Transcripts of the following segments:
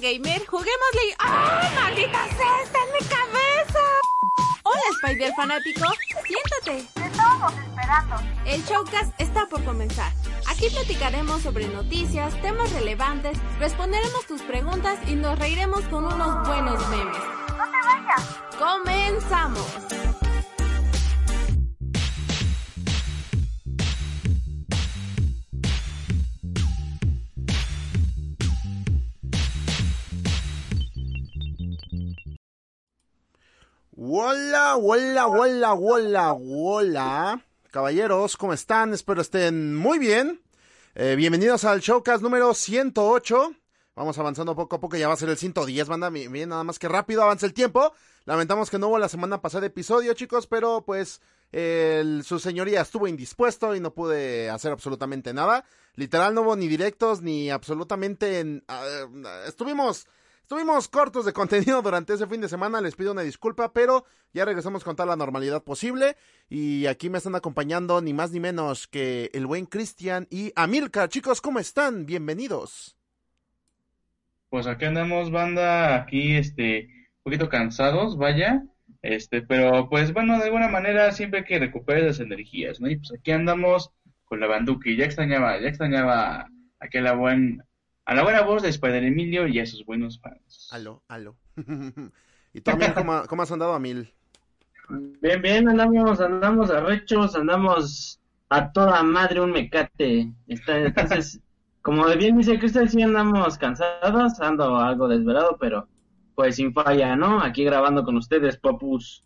gamer, juguémosle. ¡Ah, maldita sea! ¡Está en mi cabeza! Hola, Spider fanático. Siéntate. Te estábamos esperando. El showcast está por comenzar. Aquí platicaremos sobre noticias, temas relevantes, responderemos tus preguntas y nos reiremos con unos buenos memes. No te vayas. ¡Comenzamos! Hola, hola, hola, hola, hola. Caballeros, ¿cómo están? Espero estén muy bien. Eh, bienvenidos al Showcast número 108. Vamos avanzando poco a poco, ya va a ser el 110, banda. Bien, nada más que rápido avanza el tiempo. Lamentamos que no hubo la semana pasada episodio, chicos, pero pues el, su señoría estuvo indispuesto y no pude hacer absolutamente nada. Literal, no hubo ni directos ni absolutamente. En, estuvimos Estuvimos cortos de contenido durante ese fin de semana, les pido una disculpa, pero ya regresamos con toda la normalidad posible. Y aquí me están acompañando ni más ni menos que el buen Cristian y Amilcar. Chicos, ¿cómo están? Bienvenidos. Pues aquí andamos, banda, aquí este, un poquito cansados, vaya. Este, pero pues bueno, de alguna manera siempre que recuperar las energías, ¿no? Y pues aquí andamos con la banduki, ya extrañaba, ya extrañaba aquella buen a la buena voz de Spider Emilio y a sus buenos fans. Aló, aló. ¿Y tú también cómo, cómo has andado, Amil? Bien, bien, andamos, andamos arrechos, andamos a toda madre un mecate. Está, entonces, como bien dice Cristian, sí andamos cansados, ando algo desvelado, pero pues sin falla, ¿no? Aquí grabando con ustedes, popus.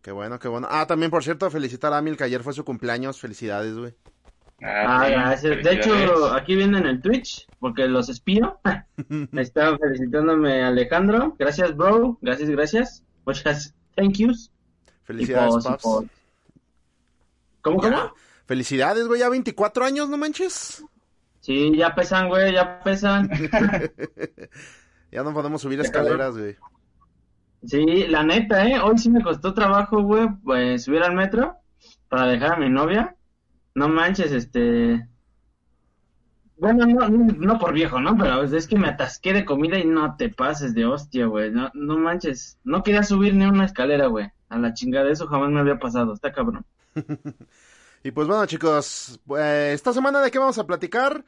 Qué bueno, qué bueno. Ah, también, por cierto, felicitar a Amil, que ayer fue su cumpleaños. Felicidades, güey. Ah, gracias. De hecho, aquí viene en el Twitch, porque los espío. Me estaba felicitándome Alejandro. Gracias, bro. Gracias, gracias. Muchas thank yous. Felicidades, paps. ¿Cómo, cómo? Felicidades, güey. Ya 24 años, no manches. Sí, ya pesan, güey. Ya pesan. ya no podemos subir escaleras, güey. Sí, la neta, ¿eh? Hoy sí me costó trabajo, güey, pues, subir al metro para dejar a mi novia no manches, este... Bueno, no, no por viejo, ¿no? Pero es que me atasqué de comida y no te pases de hostia, güey. No, no manches. No quería subir ni una escalera, güey. A la chingada, eso jamás me había pasado. Está cabrón. y pues bueno, chicos, pues, esta semana de qué vamos a platicar.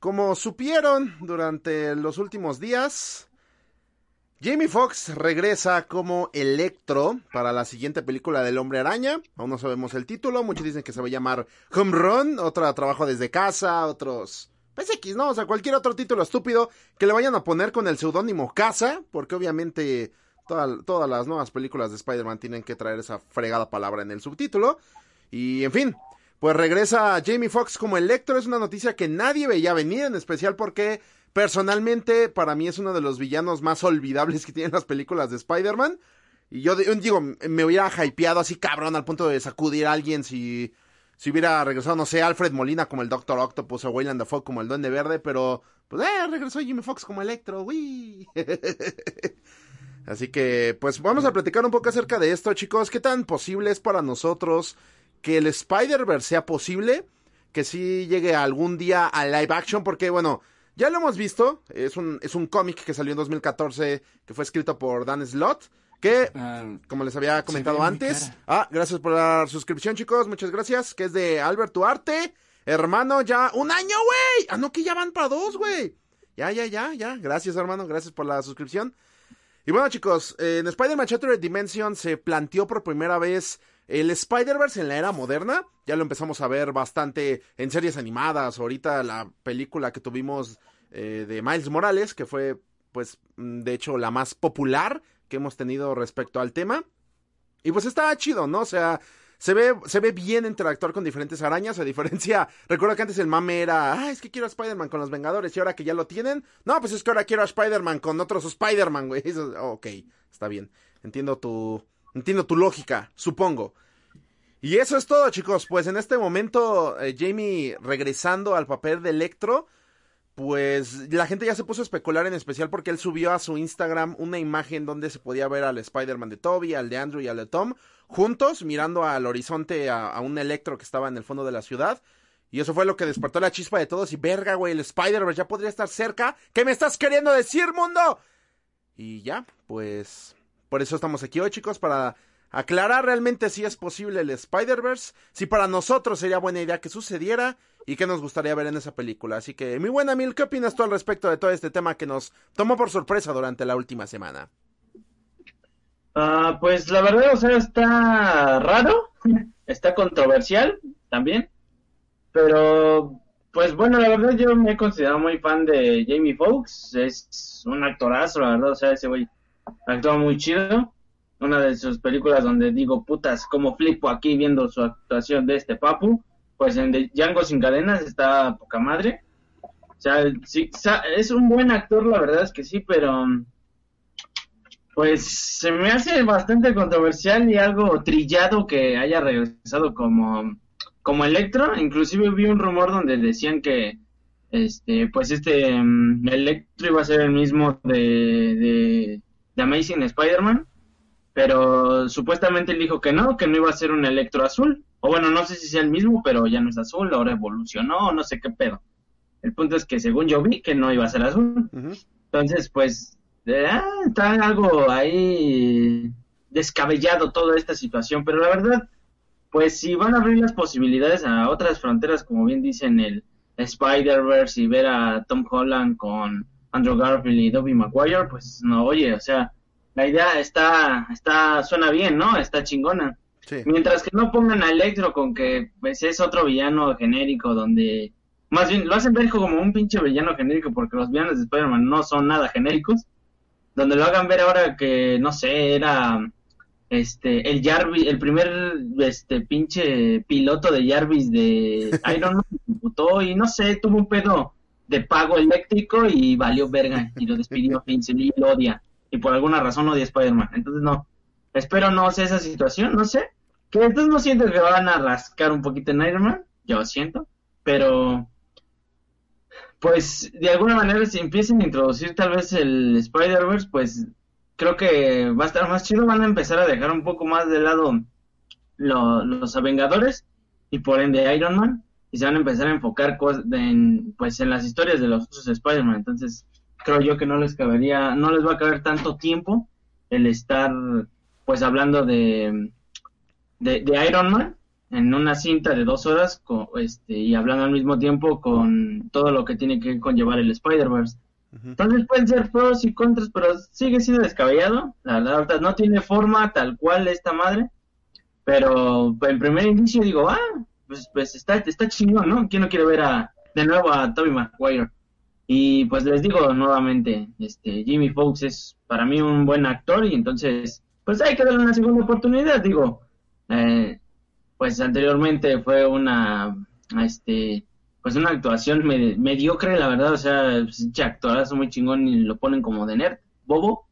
Como supieron durante los últimos días, Jamie Foxx regresa como Electro para la siguiente película del Hombre Araña. Aún no sabemos el título. Muchos dicen que se va a llamar Home Run, otro trabajo desde casa, otros PSX, ¿no? O sea, cualquier otro título estúpido que le vayan a poner con el seudónimo Casa, porque obviamente todas las nuevas películas de Spider-Man tienen que traer esa fregada palabra en el subtítulo. Y en fin, pues regresa Jamie Foxx como Electro. Es una noticia que nadie veía venir, en especial porque Personalmente, para mí es uno de los villanos más olvidables que tienen las películas de Spider-Man. Y yo digo, me hubiera hypeado así cabrón al punto de sacudir a alguien si, si hubiera regresado, no sé, Alfred Molina como el Doctor Octopus o Wayland Dafoe como el Duende Verde, pero pues eh, regresó Jimmy Fox como Electro, uy. así que, pues vamos a platicar un poco acerca de esto, chicos. ¿Qué tan posible es para nosotros que el Spider-Verse sea posible? Que sí llegue algún día a live action, porque bueno, ya lo hemos visto, es un, es un cómic que salió en 2014 que fue escrito por Dan Slott. Que, uh, como les había comentado antes, ah, gracias por la suscripción, chicos, muchas gracias. Que es de Albert Duarte, hermano, ya un año, güey. Ah, no, que ya van para dos, güey. Ya, ya, ya, ya. Gracias, hermano, gracias por la suscripción. Y bueno, chicos, en Spider-Man Shattered Dimension se planteó por primera vez el Spider-Verse en la era moderna. Ya lo empezamos a ver bastante en series animadas. Ahorita la película que tuvimos eh, de Miles Morales, que fue, pues, mm, de hecho, la más popular que hemos tenido respecto al tema. Y pues está chido, ¿no? O sea, se ve, se ve bien interactuar con diferentes arañas, a diferencia, recuerdo que antes el mame era, ah, es que quiero a Spider-Man con los Vengadores, y ahora que ya lo tienen, no, pues es que ahora quiero a Spider-Man con otros Spider-Man, güey. ok, está bien, entiendo tu, entiendo tu lógica, supongo. Y eso es todo, chicos, pues en este momento, eh, Jamie regresando al papel de Electro, pues la gente ya se puso a especular en especial porque él subió a su Instagram una imagen donde se podía ver al Spider-Man de Toby, al de Andrew y al de Tom, juntos mirando al horizonte a, un Electro que estaba en el fondo de la ciudad. Y eso fue lo que despertó la chispa de todos. Y verga, güey, el Spider-Verse ya podría estar cerca. ¿Qué me estás queriendo decir, mundo? Y ya, pues. Por eso estamos aquí hoy, chicos, para aclarar realmente si es posible el Spider-Verse. Si para nosotros sería buena idea que sucediera. Y qué nos gustaría ver en esa película. Así que, mi buena Mil, ¿qué opinas tú al respecto de todo este tema que nos tomó por sorpresa durante la última semana? Ah, pues la verdad, o sea, está raro, está controversial también, pero pues bueno, la verdad yo me he considerado muy fan de Jamie Foxx, es un actorazo, la verdad, o sea, ese güey actúa muy chido. Una de sus películas donde digo, putas, como flipo aquí viendo su actuación de este papu, pues en Django sin cadenas está poca madre. O sea, sí, es un buen actor, la verdad es que sí, pero pues se me hace bastante controversial y algo trillado que haya regresado como, como Electro. Inclusive vi un rumor donde decían que este pues este um, Electro iba a ser el mismo de, de, Amazing Spider-Man. Pero supuestamente él dijo que no, que no iba a ser un Electro azul. O bueno, no sé si sea el mismo, pero ya no es azul, ahora evolucionó, no sé qué pedo. El punto es que según yo vi que no iba a ser azul. Entonces, pues Ah, está algo ahí descabellado toda esta situación, pero la verdad, pues si van a abrir las posibilidades a otras fronteras, como bien dicen el Spider-Verse y ver a Tom Holland con Andrew Garfield y Dobby Maguire, pues no, oye, o sea, la idea está, está, suena bien, ¿no? Está chingona. Mientras que no pongan a Electro con que pues, es otro villano genérico donde, más bien, lo hacen ver como un pinche villano genérico porque los villanos de Spider-Man no son nada genéricos donde lo hagan ver ahora que, no sé, era este el Jarvis, el primer este pinche piloto de Jarvis de Iron Man y no sé, tuvo un pedo de pago eléctrico y valió verga y lo despidió y lo odia y por alguna razón odia Spider-Man. Entonces no, espero no sea esa situación, no sé. Que entonces no siento que van a rascar un poquito en Iron Man, yo siento, pero pues de alguna manera si empiecen a introducir tal vez el Spider-Verse, pues creo que va a estar más chido, van a empezar a dejar un poco más de lado los Avengadores y por ende Iron Man y se van a empezar a enfocar en, pues en las historias de los otros Spider-Man, entonces creo yo que no les cabería, no les va a caber tanto tiempo el estar pues hablando de, de, de Iron Man en una cinta de dos horas este, y hablando al mismo tiempo con todo lo que tiene que conllevar el Spider-Verse. Entonces pueden ser pros y contras, pero sigue siendo descabellado. La verdad, no tiene forma tal cual esta madre. Pero en primer inicio digo, ah, pues, pues está, está chingón, ¿no? ¿Quién no quiere ver a, de nuevo a Tobey Maguire? Y pues les digo nuevamente, este Jimmy Fox es para mí un buen actor y entonces, pues hay que darle una segunda oportunidad, digo. Eh, pues anteriormente fue una, este, pues una actuación mediocre, la verdad, o sea, actorazo muy chingón y lo ponen como de nerd, bobo,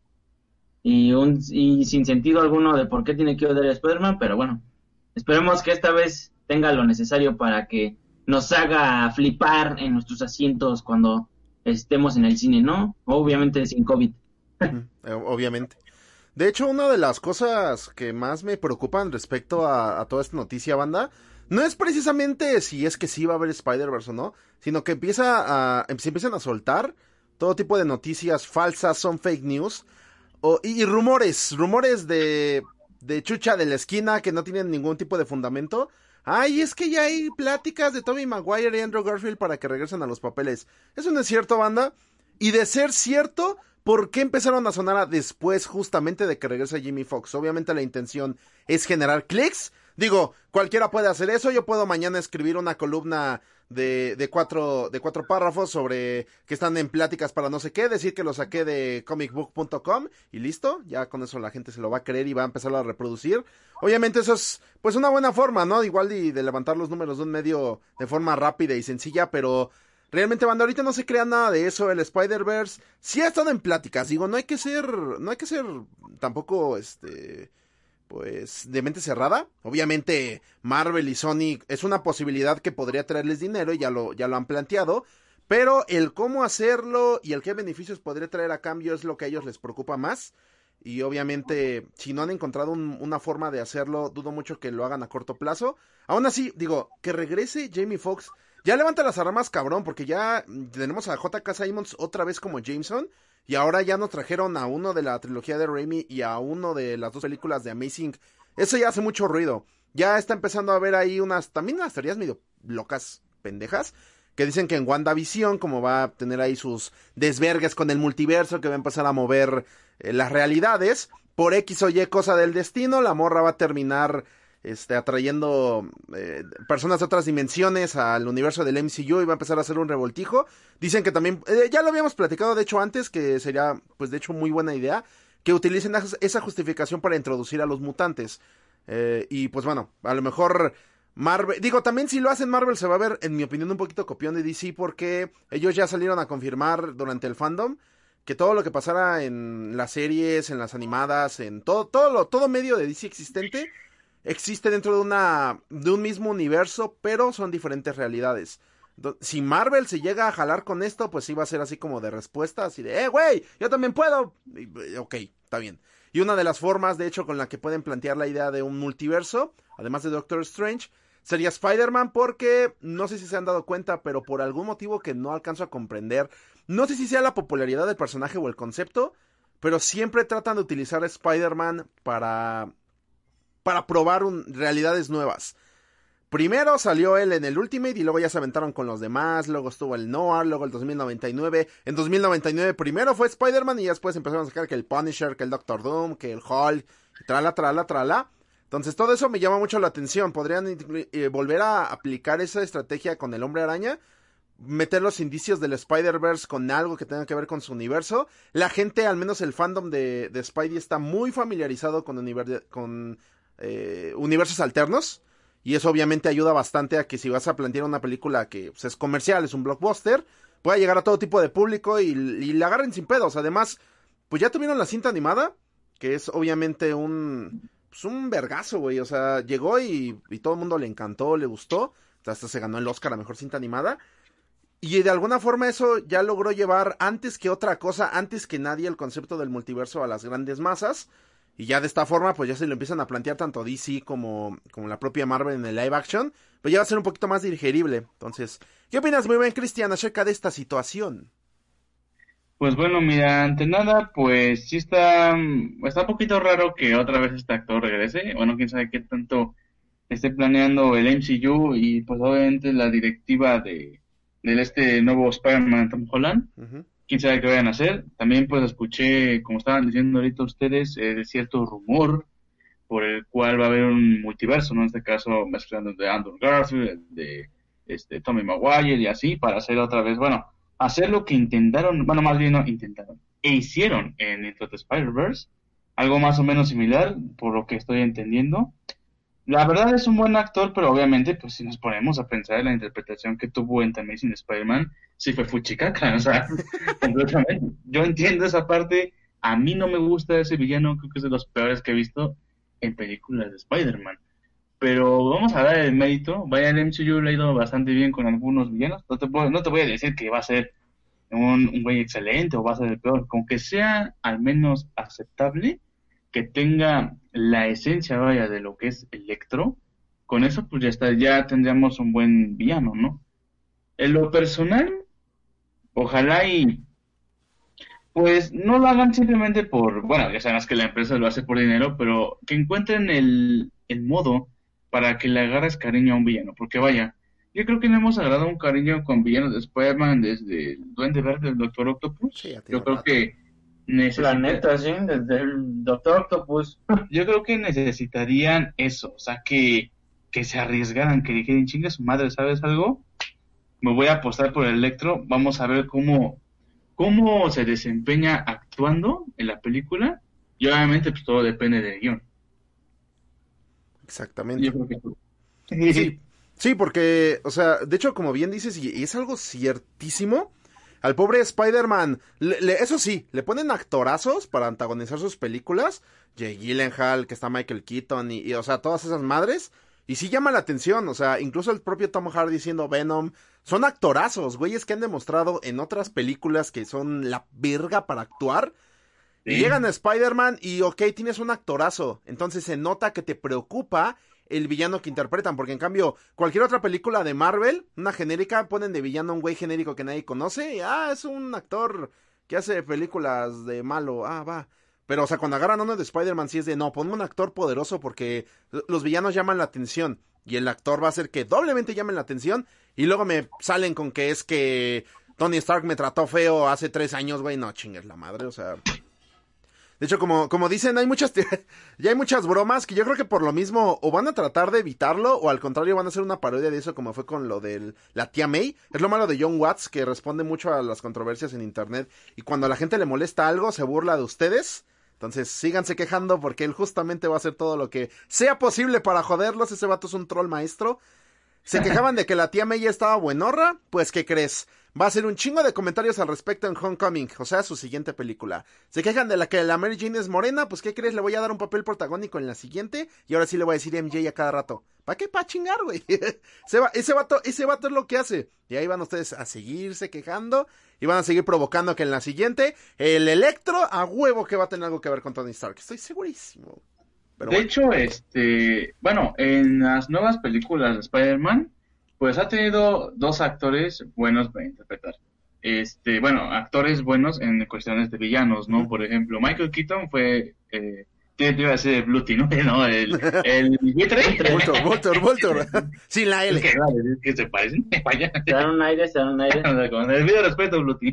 y, un, y sin sentido alguno de por qué tiene que odiar a Spider-Man, pero bueno, esperemos que esta vez tenga lo necesario para que nos haga flipar en nuestros asientos cuando estemos en el cine, ¿no? Obviamente sin COVID. Eh, obviamente. De hecho, una de las cosas que más me preocupan respecto a, toda esta noticia, banda, no es precisamente si es que sí va a haber Spider-Verse o no, sino que empieza a, se empiezan a soltar todo tipo de noticias falsas, son fake news, o, y, rumores, rumores de, de chucha de la esquina que no tienen ningún tipo de fundamento. Ay, es que ya hay pláticas de Tommy Maguire y Andrew Garfield para que regresen a los papeles. Eso no es cierto, banda. Y de ser cierto, ¿Por qué empezaron a sonar después justamente de que regrese Jimmy Fox? Obviamente la intención es generar clics. Digo, cualquiera puede hacer eso. Yo puedo mañana escribir una columna de, de, cuatro, de cuatro párrafos sobre que están en pláticas para no sé qué, decir que lo saqué de comicbook.com y listo. Ya con eso la gente se lo va a creer y va a empezar a reproducir. Obviamente eso es pues una buena forma, ¿no? Igual de, de levantar los números de un medio de forma rápida y sencilla, pero Realmente, banda, ahorita no se crea nada de eso. El Spider-Verse sí ha estado en pláticas. Digo, no hay que ser, no hay que ser tampoco, este, pues, de mente cerrada. Obviamente, Marvel y Sony es una posibilidad que podría traerles dinero y ya lo, ya lo han planteado. Pero el cómo hacerlo y el qué beneficios podría traer a cambio es lo que a ellos les preocupa más. Y obviamente, si no han encontrado una forma de hacerlo, dudo mucho que lo hagan a corto plazo. Aún así, digo, que regrese Jamie Foxx ya levanta las armas cabrón, porque ya tenemos a J.K. Simons otra vez como Jameson, y ahora ya nos trajeron a uno de la trilogía de Raimi y a uno de las dos películas de Amazing. Eso ya hace mucho ruido. Ya está empezando a haber ahí unas, también unas teorías medio locas, pendejas, que dicen que en WandaVision, como va a tener ahí sus desvergues con el multiverso, que va a empezar a mover eh, las realidades, por X o Y cosa del destino, la morra va a terminar este, atrayendo eh, personas de otras dimensiones al universo del MCU y va a empezar a hacer un revoltijo. Dicen que también, eh, ya lo habíamos platicado de hecho antes, que sería pues de hecho muy buena idea, que utilicen esa justificación para introducir a los mutantes. y pues bueno, a lo mejor Marvel, digo, también si lo hacen Marvel se va a ver, en mi opinión, un poquito copión de DC porque ellos ya salieron a confirmar durante el fandom que todo lo que pasara en las series, en las animadas, en todo, todo lo, todo medio de DC existente, existe dentro de una, de un mismo universo, pero son diferentes realidades. Si Marvel se llega a jalar con esto, pues va a ser así como de respuesta, así de, eh, güey, yo también puedo. ok, está bien. Y una de las formas, de hecho, con la que pueden plantear la idea de un multiverso, además de Doctor Strange, sería Spider-Man porque no sé si se han dado cuenta, pero por algún motivo que no alcanzo a comprender, no sé si sea la popularidad del personaje o el concepto, pero siempre tratan de utilizar a Spider-Man para para probar realidades nuevas. Primero salió él en el Ultimate y luego ya se aventaron con los demás, luego estuvo el Noir, luego el 2099. En 2099 primero fue Spider-Man y después empezaron a sacar que el Punisher, que el Doctor Doom, que el Hulk, trala, trala, trala. Entonces todo eso me llama mucho la atención. Podrían eh, volver a aplicar esa estrategia con el hombre araña. Meter los indicios del Spider-Verse con algo que tenga que ver con su universo. La gente, al menos el fandom de, de Spidey, está muy familiarizado con, con eh, universos alternos. Y eso obviamente ayuda bastante a que si vas a plantear una película que pues, es comercial, es un blockbuster, pueda llegar a todo tipo de público y, la agarren sin pedos. Además, pues ya tuvieron la cinta animada, que es obviamente un pues un vergazo, güey. O sea, llegó y, y, todo el mundo le encantó, le gustó. Hasta se ganó el Oscar a mejor cinta animada. Y de alguna forma eso ya logró llevar antes que otra cosa, antes que nadie, el concepto del multiverso a las grandes masas. Y ya de esta forma, pues ya se lo empiezan a plantear tanto DC como, como la propia Marvel en el live action. Pues ya va a ser un poquito más digerible. Entonces, ¿qué opinas, muy bien, Cristian, acerca de esta situación? Pues bueno, mira, ante nada, pues sí está, está un poquito raro que otra vez este actor regrese. Bueno, quién sabe qué tanto esté planeando el MCU y pues obviamente la directiva de, este nuevo Spider-Man Tom Holland. Quién sabe qué vayan a hacer. También pues escuché, como estaban diciendo ahorita ustedes, eh, de cierto rumor por el cual va a haber un multiverso, ¿no? En este caso mezclando de Andrew Garfield, de este Tommy Maguire y así, para hacer otra vez, bueno, hacer lo que intentaron, bueno, más bien no intentaron, e hicieron en Into the Spider-Verse, algo más o menos similar, por lo que estoy entendiendo. La verdad es un buen actor, pero obviamente, pues si nos ponemos a pensar en la interpretación que tuvo en The Amazing Spider-Man, sí fue fuchicaca, o sea, completamente. Yo entiendo esa parte, a mí no me gusta ese villano, creo que es de los peores que he visto en películas de Spider-Man. Pero vamos a dar el mérito. Vaya, el MCU le ha ido bastante bien con algunos villanos. No te, no te voy a decir que va a ser un, un güey excelente o va a ser el peor. Con que sea al menos aceptable, que tenga la esencia, vaya, de lo que es Electro, con eso pues ya está, ya tendríamos un buen villano, ¿no? En lo personal, ojalá y pues no lo hagan simplemente por, bueno, ya sabemos que la empresa lo hace por dinero, pero que encuentren el, el modo para que le agarres cariño a un villano. Porque vaya, yo creo que no hemos agarrado un cariño con villanos de Spider-Man desde el Duende Verde, el Doctor Octopus. yo creo que necesita... sí, desde el Doctor Octopus. yo creo que necesitarían eso, o sea, que, que se arriesgaran, que dijeran, chinga su madre, ¿sabes algo? Me voy a apostar por el Electro, vamos a ver cómo, cómo se desempeña actuando en la película. Y obviamente, pues todo depende del guion. Exactamente. Sí, sí, porque, o sea, de hecho, como bien dices, y, es algo ciertísimo, al pobre Spider-Man, eso sí, le ponen actorazos para antagonizar sus películas, Jay Gyllenhaal, que está Michael Keaton, y, o sea, todas esas madres, y sí llama la atención, o sea, incluso el propio Tom Hardy diciendo Venom, son actorazos, güeyes que han demostrado en otras películas que son la verga para actuar, y llegan a Spider-Man y ok, tienes un actorazo. Entonces se nota que te preocupa el villano que interpretan, porque en cambio, cualquier otra película de Marvel, una genérica, ponen de villano a un güey genérico que nadie conoce, y, ah, es un actor que hace películas de malo, ah, va. Pero, o sea, cuando agarran uno de Spider-Man, sí es de, no, ponme un actor poderoso porque los villanos llaman la atención. Y el actor va a hacer que doblemente llamen la atención. Y luego me salen con que es que Tony Stark me trató feo hace tres años, güey. No, chingues la madre, o sea. De hecho, como, como dicen, hay muchas, ya hay muchas bromas que yo creo que por lo mismo o van a tratar de evitarlo o al contrario van a hacer una parodia de eso como fue con lo de la tía May. Es lo malo de John Watts que responde mucho a las controversias en internet y cuando a la gente le molesta algo se burla de ustedes. Entonces síganse quejando porque él justamente va a hacer todo lo que sea posible para joderlos. Ese vato es un troll maestro. Se quejaban de que la tía May estaba buenorra. Pues, ¿qué crees? Va a ser un chingo de comentarios al respecto en Homecoming, o sea, su siguiente película. Se quejan de la que la Mary Jane es morena, pues ¿qué crees? Le voy a dar un papel protagónico en la siguiente y ahora sí le voy a decir MJ a cada rato. ¿Para qué? Para chingar, güey. ese vato, ese vato es lo que hace. Y ahí van ustedes a seguirse quejando y van a seguir provocando que en la siguiente el Electro a huevo que va a tener algo que ver con Tony Stark. Estoy segurísimo. De hecho, este, bueno, en las nuevas películas de Spider-Man pues ha tenido dos actores buenos para interpretar. Este, bueno, actores buenos en cuestiones de villanos, ¿no? Por ejemplo, Michael Keaton fue, eh, te iba a decir Bluty, ¿no? no el, el Voltor, Voltor, Voltor. Sin la L. Que, que se parecen. Se dan un aire, se dan un aire. Con el video respeto, Bluty.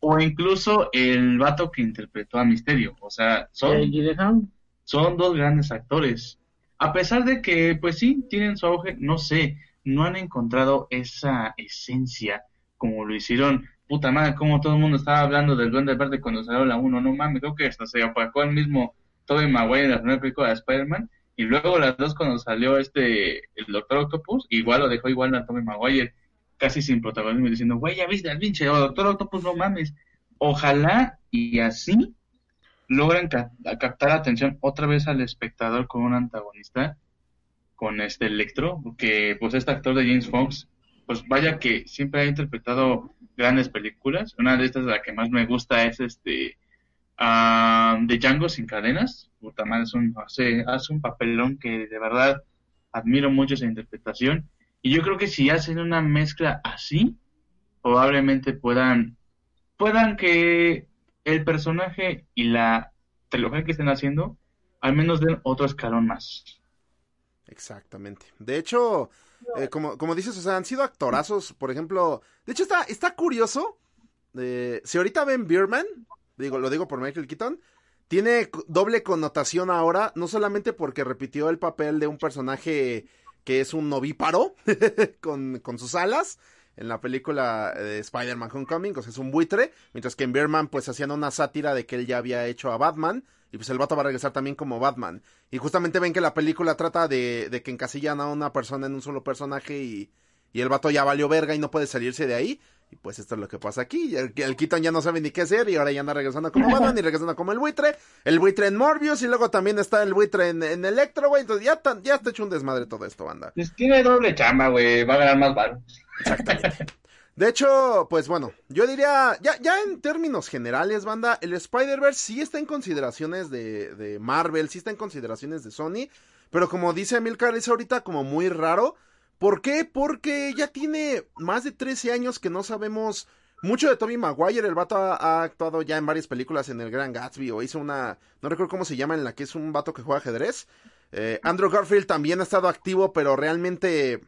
o incluso el vato que interpretó a Misterio. O sea, son, son dos grandes actores. A pesar de que, pues sí, tienen su auge, no sé no han encontrado esa esencia como lo hicieron. Puta madre, como todo el mundo estaba hablando del Duende Verde cuando salió la 1. No mames, creo que hasta se apagó el mismo Tobey Maguire en la primera película de Spider-Man. Y luego las dos cuando salió este, el Doctor Octopus, igual lo dejó igual a Tobey Maguire, casi sin protagonismo, diciendo, güey, ya viste al pinche Doctor Octopus, no mames. Ojalá y así logran captar atención otra vez al espectador con un antagonista con este Electro, que pues este actor de James Fox, pues vaya que siempre ha interpretado grandes películas. Una de estas, la que más me gusta es este de Django sin cadenas. Madre, es hace, hace un papelón que de verdad admiro mucho esa interpretación. Y yo creo que si hacen una mezcla así, probablemente puedan, puedan que el personaje y la trilogía que estén haciendo al menos den otro escalón más. Exactamente. De hecho, eh, como, como dices, o sea, han sido actorazos, por ejemplo. De hecho, está, está curioso. Eh, si ahorita ven Beerman, digo, lo digo por Michael Keaton, tiene doble connotación ahora, no solamente porque repitió el papel de un personaje que es un novíparo con, con sus alas en la película de Spider-Man Homecoming, o sea, es un buitre, mientras que en Beerman pues hacían una sátira de que él ya había hecho a Batman y pues el vato va a regresar también como Batman. Y justamente ven que la película trata de, de que encasillan a una persona en un solo personaje y, y el vato ya valió verga y no puede salirse de ahí. Y pues esto es lo que pasa aquí. El, el Keaton ya no sabe ni qué hacer y ahora ya anda regresando como Batman y regresando como el buitre. El buitre en Morbius y luego también está el buitre en, en Electro, güey. Entonces ya, ya está hecho un desmadre todo esto, banda. Pues tiene doble chamba, güey. Va a ganar más varo. Exactamente. De hecho, pues bueno, yo diría, ya, ya en términos generales, banda, el Spider-Verse sí está en consideraciones de, de, Marvel, sí está en consideraciones de Sony, pero como dice Emilcar, es ahorita como muy raro. ¿Por qué? Porque ya tiene más de 13 años que no sabemos mucho de Tobey Maguire. El vato ha, actuado ya en varias películas en El Gran Gatsby o hizo una, no recuerdo cómo se llama, en la que es un vato que juega ajedrez. Eh, Andrew Garfield también ha estado activo, pero realmente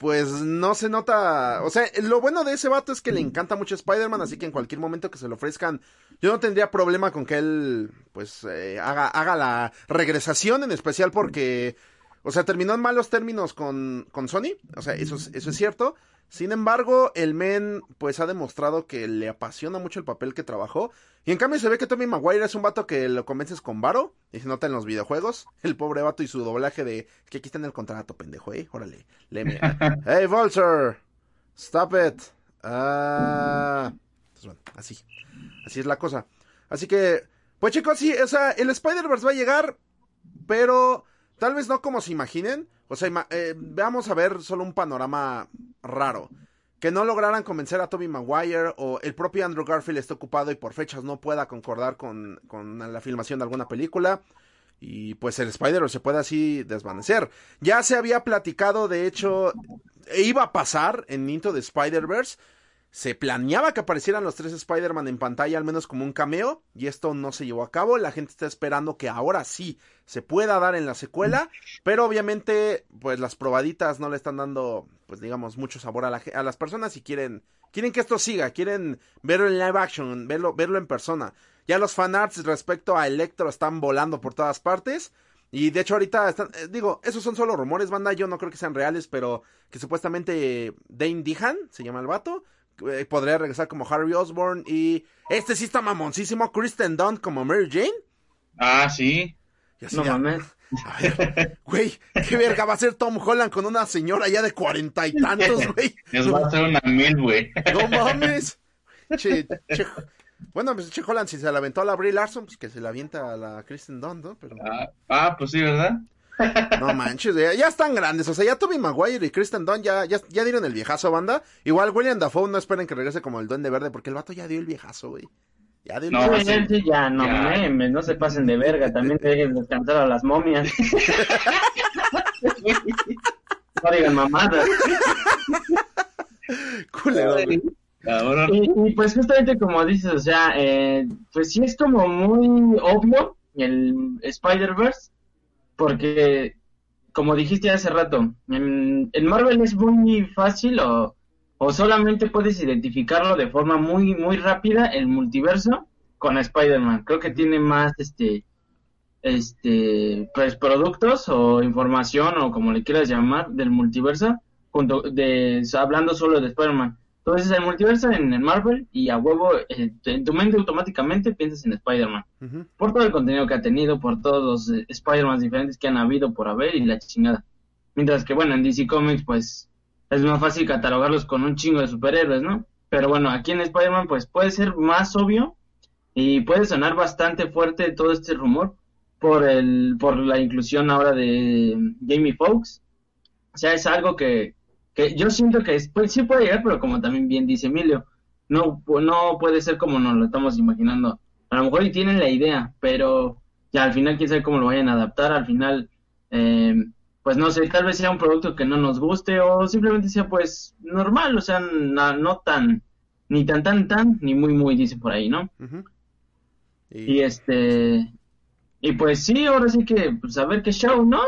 pues no se nota, o sea, lo bueno de ese vato es que le encanta mucho Spider-Man, así que en cualquier momento que se lo ofrezcan, yo no tendría problema con que él, pues, eh, haga, haga la regresación, en especial porque, o sea, terminó en malos términos con, con Sony, o sea, eso eso es cierto, sin embargo, el men pues ha demostrado que le apasiona mucho el papel que trabajó. Y en cambio se ve que Tommy Maguire es un vato que lo convences con varo. Y se nota en los videojuegos. El pobre vato y su doblaje de... Que aquí está en el contrato, pendejo, eh. Órale, léeme. hey, Vulture. Stop it. Ah... bueno, así. Así es la cosa. Así que... Pues chicos, sí, o sea, el Spider-Verse va a llegar. Pero... Tal vez no como se imaginen. O sea, eh, veamos a ver solo un panorama raro. Que no lograran convencer a Toby Maguire o el propio Andrew Garfield esté ocupado y por fechas no pueda concordar con, con la filmación de alguna película. y pues el Spider se puede así desvanecer. Ya se había platicado, de hecho, iba a pasar en Into the Spider-Verse. Se planeaba que aparecieran los tres Spider-Man en pantalla, al menos como un cameo, y esto no se llevó a cabo. La gente está esperando que ahora sí se pueda dar en la secuela, pero obviamente, pues las probaditas no le están dando, pues digamos, mucho sabor a, la, a las personas y quieren, quieren que esto siga, quieren verlo en live action, verlo, verlo en persona. Ya los fanarts respecto a Electro están volando por todas partes. Y de hecho ahorita están, eh, digo, esos son solo rumores, banda, yo no creo que sean reales, pero que supuestamente Dane Dihan, se llama el vato, eh, podría regresar como Harry Osborn y este sí está mamoncísimo, Kristen Dunn como Mary Jane. Ah, sí. Y así No ya- mames. a ver, güey, qué verga va a ser Tom Holland con una señora ya de cuarenta y tantos, güey. Les va a hacer una mil, güey. No mames. Che, che- bueno, pues Che Holland, si se la aventó a la Brie Larson, pues que se la avienta a la Kristen Dunn, ¿no? Pero Ah, ah, pues sí, ¿verdad? No manches, ya, ya están grandes. O sea, ya Tobey Maguire y Kristen Dunn ya, ya, ya dieron el viejazo, banda. Igual William Dafoe no esperen que regrese como el Duende Verde, porque el vato ya dio el viejazo, güey. Ya dio el No, viejazo. Sí, sí, ya, no Ya. memes, no se pasen de verga, también dejen descansar a las momias. No digan mamadas. Culero, güey. Cabrón. Y, y, pues justamente como dices, o sea, eh, pues sí es como muy obvio el Spider-Verse, porque como dijiste hace rato, en, en Marvel es muy fácil o, o solamente puedes identificarlo de forma muy muy rápida el multiverso con Spider-Man. Creo que tiene más este este pues productos o información o como le quieras llamar del multiverso junto de hablando solo de Spider-Man. Entonces el multiverso en el Marvel y a huevo eh, en tu mente automáticamente piensas en Spider-Man por todo el contenido que ha tenido, por todos los eh, Spider-Man diferentes que han habido por haber y la chingada. Mientras que, bueno, en DC Comics, pues es más fácil catalogarlos con un chingo de superhéroes, ¿no? Pero bueno, aquí en Spider-Man, pues puede ser más obvio y puede sonar bastante fuerte todo este rumor por el por la inclusión ahora de Jamie Foxx. O sea, es algo que, que yo siento que es- pues, sí puede llegar, pero como también bien dice Emilio, no, no puede ser como nos lo estamos imaginando. A lo mejor y tienen la idea, pero ya al final quién sabe cómo lo vayan a adaptar. Al final, eh, pues no sé, tal vez sea un producto que no nos guste o simplemente sea pues normal, o sea, na- no tan, ni tan tan tan, ni muy muy, dice por ahí, ¿no? Y este, y pues sí, ahora sí que, pues a ver qué show, ¿no?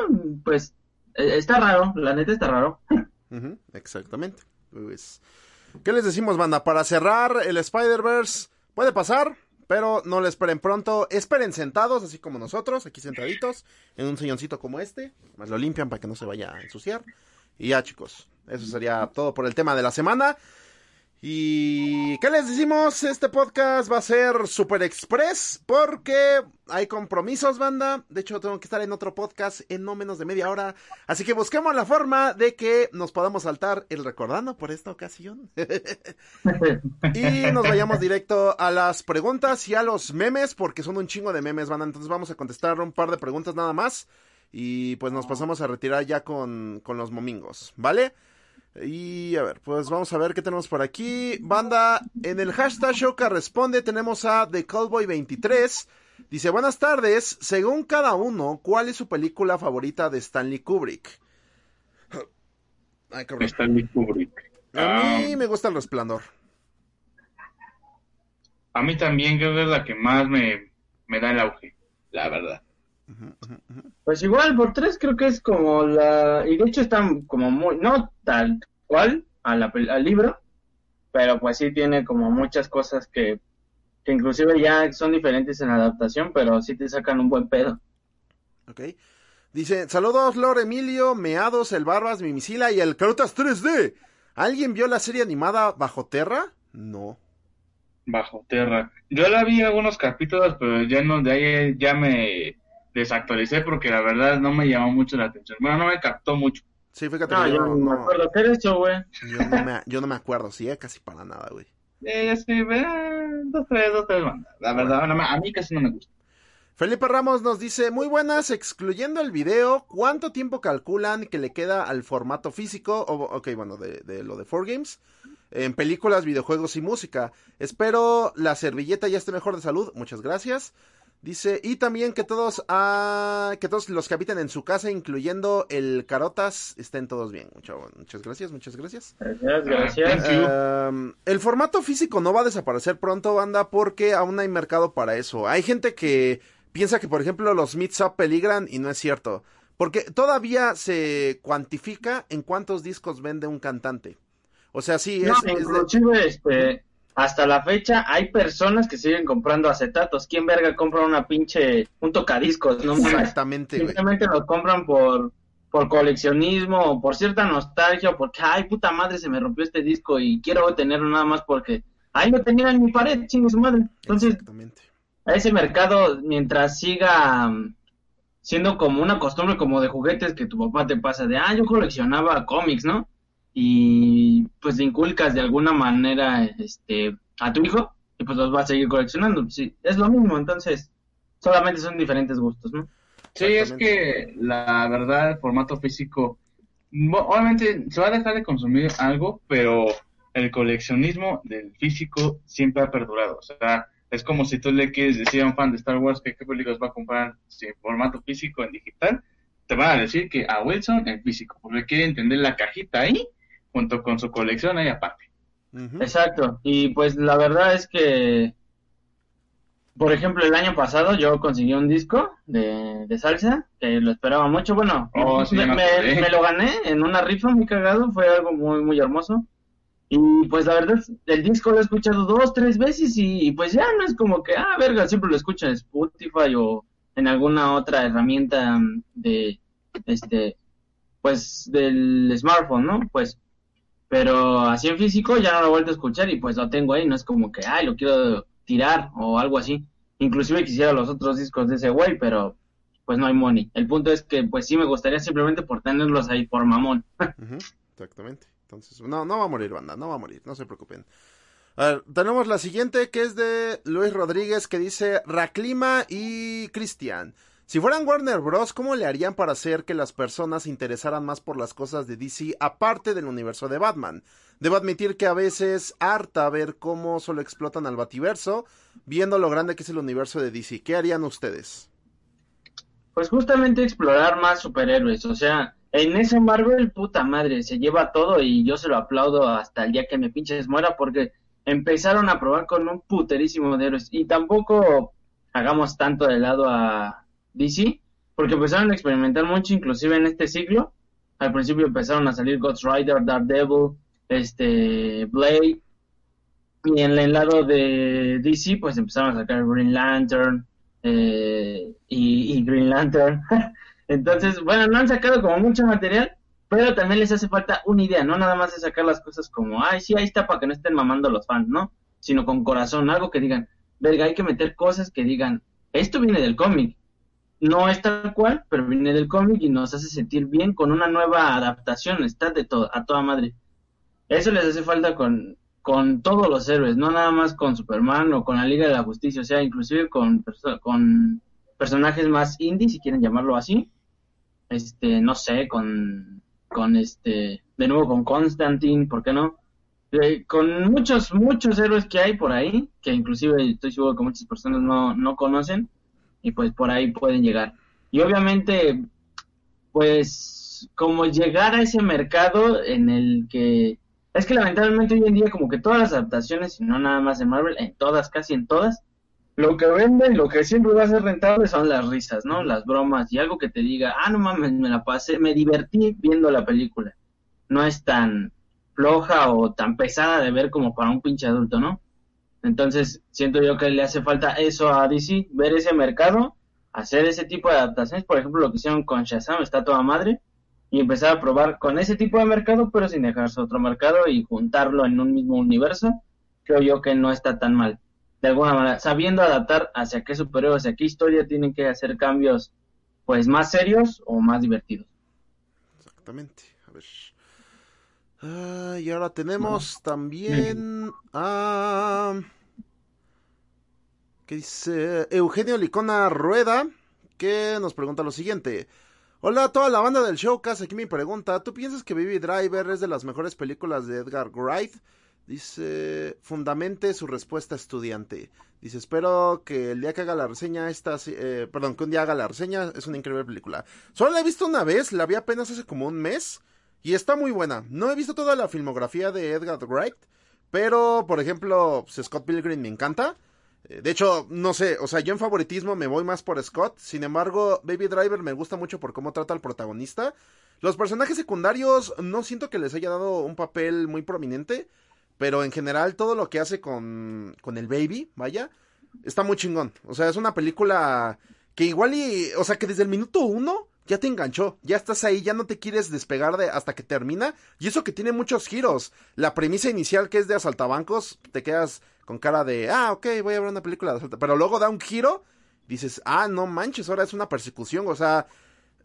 Pues eh, está raro, la neta está raro. Exactamente. Pues, ¿qué les decimos, banda? Para cerrar el Spider-Verse, puede pasar, pero no lo esperen pronto. Esperen sentados, así como nosotros, aquí sentaditos, en un silloncito como este. Más lo limpian para que no se vaya a ensuciar. Y ya, chicos, eso sería todo por el tema de la semana. Y ¿qué les decimos? Este podcast va a ser super express porque hay compromisos, banda. De hecho, tengo que estar en otro podcast en no menos de media hora. Así que busquemos la forma de que nos podamos saltar el recordando por esta ocasión. y nos vayamos directo a las preguntas y a los memes porque son un chingo de memes, banda. Entonces vamos a contestar un par de preguntas nada más. Y pues nos pasamos a retirar ya con, con los momingos, ¿vale? Y a ver, pues vamos a ver qué tenemos por aquí. Banda, en el hashtag Shoka responde, tenemos a The Cowboy 23. Dice, buenas tardes, según cada uno, ¿cuál es su película favorita de Stanley Kubrick? Ay, cabrón. Stanley Kubrick. A Ah, mí me gusta el resplandor. a mí también creo que es la que más me, me da el auge, la verdad. Pues igual, por tres creo que es como la... Y de hecho están como muy... No tal cual a la pel- al libro, pero pues sí tiene como muchas cosas que, que inclusive ya son diferentes en la adaptación, pero sí te sacan un buen pedo. Ok. Dice, saludos Lord Emilio, Meados, el Barbas, Mimisila y el Carotas 3D. ¿Alguien vio la serie animada Bajo Terra? No. Bajo Tierra. Yo la vi algunos capítulos, pero ya no, de ahí ya me desactualicé porque la verdad no me llamó mucho la atención. Bueno, no me captó mucho. Sí, fíjate No, yo yo, no me acuerdo qué era eso, güey. yo no me, yo no me acuerdo, sí, eh, casi para nada, güey. Eh, sí, eh, dos, tres, dos, tres bandas. La verdad, no me- a mí casi no me gusta. Felipe Ramos nos dice, muy buenas, excluyendo el video, ¿cuánto tiempo calculan que le queda al formato físico? O, ok, bueno, de, de lo de 4Games, en películas, videojuegos y música. Espero la servilleta ya esté mejor de salud, muchas gracias. Dice, y también que todos, ah, que todos los que habitan en su casa, incluyendo el Carotas, estén todos bien. Mucho- muchas gracias, muchas gracias. Gracias, gracias. Thank you. Um, el formato físico no va a desaparecer pronto, banda, porque aún hay mercado para eso. Hay gente que piensa que, por ejemplo, los mix-up peligran y no es cierto. Porque todavía se cuantifica en cuántos discos vende un cantante. O sea, sí, No, es, es de- inclusive, este, hasta la fecha hay personas que siguen comprando acetatos. ¿Quién verga compra una pinche, un tocadiscos? No. Exactamente, güey. Simplemente los compran por, por coleccionismo o por cierta nostalgia o porque, ay, puta madre, se me rompió este disco y quiero tenerlo nada más porque ahí lo tenía en mi pared, chingue su madre. Entonces, a ese mercado, mientras siga mm, siendo como una costumbre como de juguetes que tu papá te pasa de, ah, yo coleccionaba cómics, ¿no? Y pues le inculcas de alguna manera este a tu hijo y pues los va a seguir coleccionando. Sí, es lo mismo, entonces solamente son diferentes gustos, ¿no? Sí, es que la verdad el formato físico, obviamente se va a dejar de consumir algo, pero el coleccionismo del físico siempre ha perdurado. O sea, es como si tú le quieres decir a un fan de Star Wars que qué películas va a comprar si en formato físico en digital, te van a decir que a Wilson en físico, porque quiere entender la cajita ahí junto con su colección ahí aparte. Exacto. Y pues la verdad es que, por ejemplo, el año pasado yo conseguí un disco de, de salsa que lo esperaba mucho. Bueno, Oh, sí, me, me lo gané en una rifa muy cagado. Fue algo muy, muy hermoso. Y pues la verdad, el disco lo he escuchado dos, tres veces y, y, pues ya no es como que, ah, verga, siempre lo escucho en Spotify o en alguna otra herramienta de, este, pues del smartphone, ¿no? Pues pero así en físico ya no lo he vuelto a escuchar y pues lo tengo ahí, no es como que, ay, lo quiero tirar o algo así. Inclusive quisiera los otros discos de ese güey, pero pues no hay money. El punto es que pues sí me gustaría simplemente por tenerlos ahí por mamón. Exactamente. Entonces, no, no va a morir, banda, no va a morir, no se preocupen. A ver, tenemos la siguiente que es de Luis Rodríguez que dice Raclima y Cristian. Si fueran Warner Bros., ¿cómo le harían para hacer que las personas se interesaran más por las cosas de DC aparte del universo de Batman? Debo admitir que a veces harta ver cómo solo explotan al Bativerso, viendo lo grande que es el universo de DC. ¿Qué harían ustedes? Pues justamente explorar más superhéroes, o sea, en ese Marvel, puta madre, se lleva todo y yo se lo aplaudo hasta el día que me pinches muera porque empezaron a probar con un puterísimo de héroes y tampoco hagamos tanto de lado a DC porque empezaron a experimentar mucho inclusive en este siglo. Al principio empezaron a salir Ghost Rider, Daredevil, este Blade y en el lado de DC pues empezaron a sacar Green Lantern eh, y, y Green Lantern. Entonces, bueno, no han sacado como mucho material, pero también les hace falta una idea, no nada más de sacar las cosas como, ay, sí, ahí está para que no estén mamando los fans, ¿no? Sino con corazón, algo que digan, verga, hay que meter cosas que digan, esto viene del cómic. No es tal cual, pero viene del cómic y nos hace sentir bien con una nueva adaptación, está de todo, a toda madre. Eso les hace falta con, con todos los héroes, no nada más con Superman o con la Liga de la Justicia, o sea, inclusive con, con personajes más indie, si quieren llamarlo así. Este, no sé, con, con este, de nuevo con Constantine, ¿por qué no? Eh, con muchos, muchos héroes que hay por ahí, que inclusive estoy seguro que muchas personas no, no conocen, y pues por ahí pueden llegar. Y obviamente, pues, como llegar a ese mercado en el que es que lamentablemente hoy en día como que todas las adaptaciones, y no nada más en Marvel, en todas, casi en todas, lo que venden, lo que siempre va a ser rentable son las risas, ¿no? Las bromas y algo que te diga, ah, no mames, me la pasé, me divertí viendo la película. No es tan floja o tan pesada de ver como para un pinche adulto, ¿no? Entonces, siento yo que le hace falta eso a DC, ver ese mercado, hacer ese tipo de adaptaciones, por ejemplo, lo que hicieron con Shazam, está toda madre, y empezar a probar con ese tipo de mercado, pero sin dejarse otro mercado y juntarlo en un mismo universo, creo yo que no está tan mal. De alguna manera, sabiendo adaptar hacia qué superhéroe, hacia qué historia tienen que hacer cambios, pues más serios o más divertidos. Exactamente. A ver. Ah, y ahora tenemos también a... ¿Qué dice? Eugenio Licona Rueda, que nos pregunta lo siguiente. Hola a toda la banda del Showcast, aquí mi pregunta. ¿Tú piensas que Baby Driver es de las mejores películas de Edgar Wright? Dice, fundamente su respuesta estudiante. Dice, espero que el día que haga la reseña, esta, eh, perdón, que un día haga la reseña, es una increíble película. Solo la he visto una vez, la vi apenas hace como un mes, y está muy buena. No he visto toda la filmografía de Edgar Wright, pero, por ejemplo, pues, Scott Pilgrim me encanta. Eh, De hecho, no sé, o sea, yo en favoritismo me voy más por Scott. Sin embargo, Baby Driver me gusta mucho por cómo trata al protagonista. Los personajes secundarios no siento que les haya dado un papel muy prominente. Pero en general todo lo que hace con, con el baby, vaya, está muy chingón. O sea, es una película que igual y, o sea, que desde el minuto uno ya te enganchó, ya estás ahí, ya no te quieres despegar de hasta que termina. Y eso que tiene muchos giros. La premisa inicial que es de asaltabancos, te quedas con cara de, ah, ok, voy a ver una película de asalta. Pero luego da un giro, dices, ah, no manches, ahora es una persecución. O sea,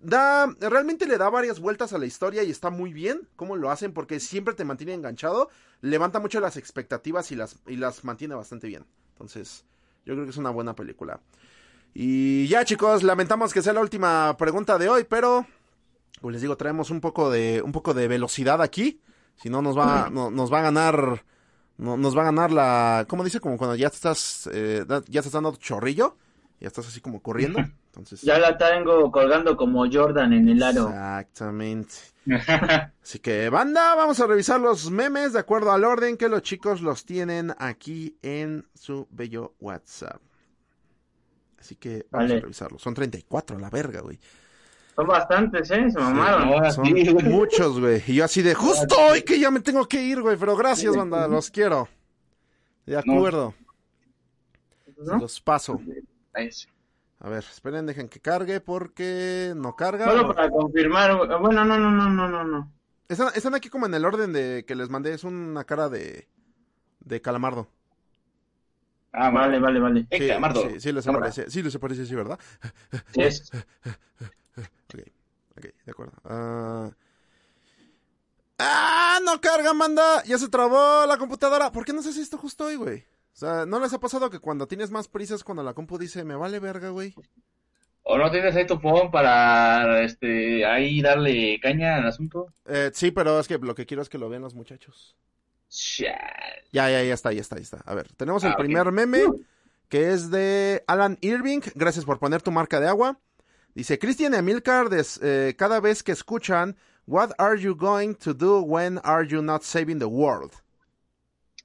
da, realmente le da varias vueltas a la historia y está muy bien cómo lo hacen porque siempre te mantiene enganchado, levanta mucho las expectativas y las, y las mantiene bastante bien. Entonces, yo creo que es una buena película. Y ya chicos, lamentamos que sea la última pregunta de hoy, pero pues les digo, traemos un poco de, un poco de velocidad aquí. Si no, nos va, no, nos va a ganar, no, nos va a ganar la, ¿cómo dice? Como cuando ya te estás, eh, ya estás dando chorrillo, ya estás así como corriendo. Entonces, Ya la tengo colgando como Jordan en el aro. Exactamente. Así que, banda, vamos a revisar los memes de acuerdo al orden que los chicos los tienen aquí en su bello WhatsApp. Así que vamos Vale. a revisarlos. Son 34 a la verga, güey. Son bastantes, ¿eh? Se mamaron. Son sí, güey. muchos, güey. Y yo así de, justo hoy que ya me tengo que ir, güey. Pero gracias, banda, los quiero. De acuerdo, ¿no? los paso. A ver, esperen, dejen que cargue porque no carga. Solo para confirmar. güey. Bueno, no, no, no, no, no, no. Están, están aquí como en el orden de que les mandé. Es una cara de, de calamardo. Ah, Vale, vale, vale. Eh, Sí, Calamardo. sí, sí les Cámara. aparece, sí les aparece así, ¿verdad? Sí, es- Ok, ok, de acuerdo. Ah, ¡Ah! ¡No carga, manda! Ya se trabó la computadora. ¿Por qué no haces esto justo hoy, güey? O sea, ¿no les ha pasado que cuando tienes más prisas cuando la compu dice, me vale verga, güey? ¿O no tienes ahí tu phone para este ahí darle caña al asunto? Eh, sí, pero es que lo que quiero es que lo vean los muchachos. Ya, ya, ya está, ya está, ya está. A ver, tenemos el Ah, primer meme, que es de Alan Irving. Gracias por poner tu marca de agua. Dice, Christian y Amilcar, des- eh, cada vez que escuchan, What are you going to do when are you not saving the world?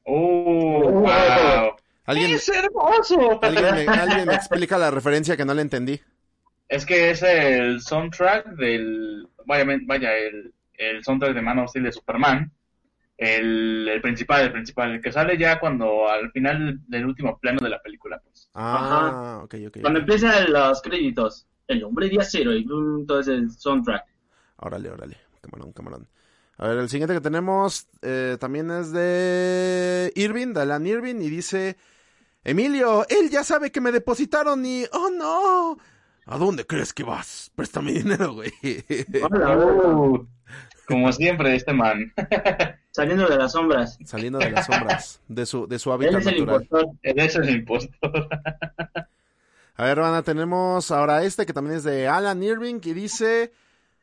Oh, wow. ¿Alguien, ¡Es hermoso! alguien, me, alguien explica la referencia que no le entendí? Es que es el soundtrack del. Vaya, vaya el, el soundtrack de Man of Steel de Superman. El, el principal, el principal, el que sale ya cuando al final del último plano de la película. Pues. Ah, ok, ok. Cuando empiezan los créditos. El hombre de acero y todo ese soundtrack. Órale, órale. Camarón, camarón. A ver, el siguiente que tenemos eh, también es de Irving, de Alan Irving, y dice, Emilio, él ya sabe que me depositaron y... ¡Oh, no! ¿A dónde crees que vas? Préstame dinero, güey. Hola, hola. Como siempre, este man. Saliendo de las sombras. Saliendo de las sombras, de su, de su Él hábitat es el natural. impostor. Él es el impostor. A ver, Rana, tenemos ahora este que también es de Alan Irving y dice,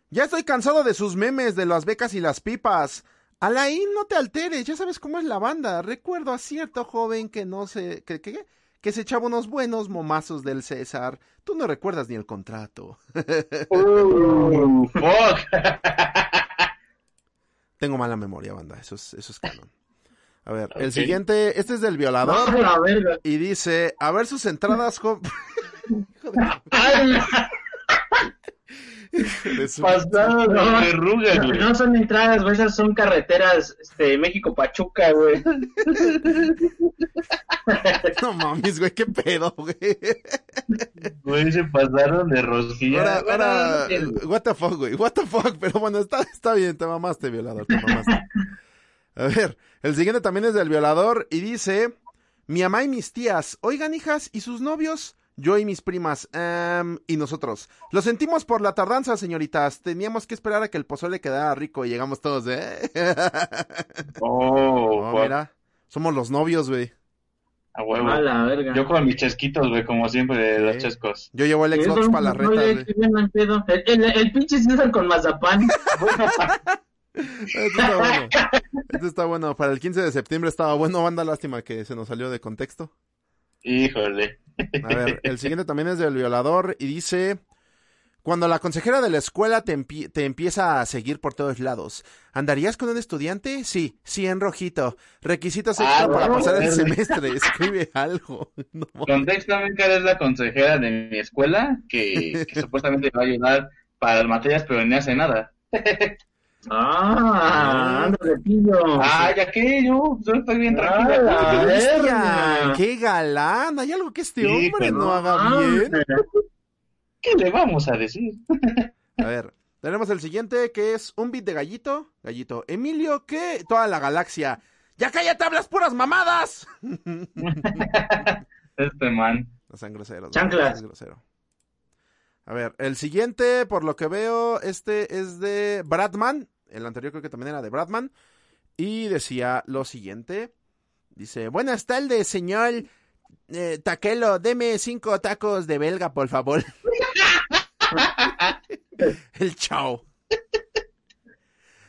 ya estoy cansado de sus memes de las becas y las pipas. Alain, no te alteres, ya sabes cómo es la banda. Recuerdo a cierto joven que no se, que, que, que se echaba unos buenos momazos del César. Tú no recuerdas ni el contrato. Uh, fuck. Tengo mala memoria, banda, eso es, eso es canon. A ver, el siguiente, este es del violador. ¡Ah, la verga! Y dice, a ver sus entradas, su- Pasado de No, verruga, No, güey. no son entradas, güey, esas son carreteras este, México-Pachuca, güey. No mames, güey, qué pedo, güey. Güey, se pasaron de rosquilla. Ahora, ahora, what the fuck, güey, what the fuck, pero bueno, está, está bien, te mamaste, violador, te mamaste. A ver, el siguiente también es del violador y dice, mi mamá y mis tías, oigan hijas, ¿y sus novios? Yo y mis primas, em, y nosotros. Lo sentimos por la tardanza, señoritas. Teníamos que esperar a que el pozole quedara rico y llegamos todos de... Oh, Oh, mira, somos los novios, güey. A huevo. A la verga. Yo con mis chesquitos, güey, como siempre, de los chescos. Yo llevo el Xbox para las retas, güey. no. El, el, el pinche César con mazapán. Esto está bueno. Esto está bueno. Para el 15 de septiembre estaba bueno. Banda, lástima que se nos salió de contexto. Híjole. A ver, el siguiente también es del violador y dice... Cuando la consejera de la escuela te, te empieza a seguir por todos lados, ¿andarías con un estudiante? Sí, sí, en rojito. Requisitos extra Ah, para no, pasar el semestre. Escribe algo. No, Contextualmente es la consejera de mi escuela que, que supuestamente me va a ayudar para las materias, pero ni hace nada. Ah, anda de pillo. Ah, ya que yo, yo estoy bien Ah, tranquila. Bestia, verga. ¡Qué galán! ¿Hay algo que este Sí, hombre pero no haga Ah, bien? ¿Qué le vamos a decir? A ver, tenemos el siguiente que es un beat de gallito. Gallito, Emilio, ¿qué? Toda la galaxia. ¡Ya cállate, hablas puras mamadas! Este man. No sean groseros. Chanclas. no sean grosero. A ver, el siguiente, por lo que veo, este es de Bradman. El anterior creo que también era de Bradman. Y decía lo siguiente. Dice, buenas tardes, señor eh, Taquelo. Deme cinco tacos de belga, por favor. el chao.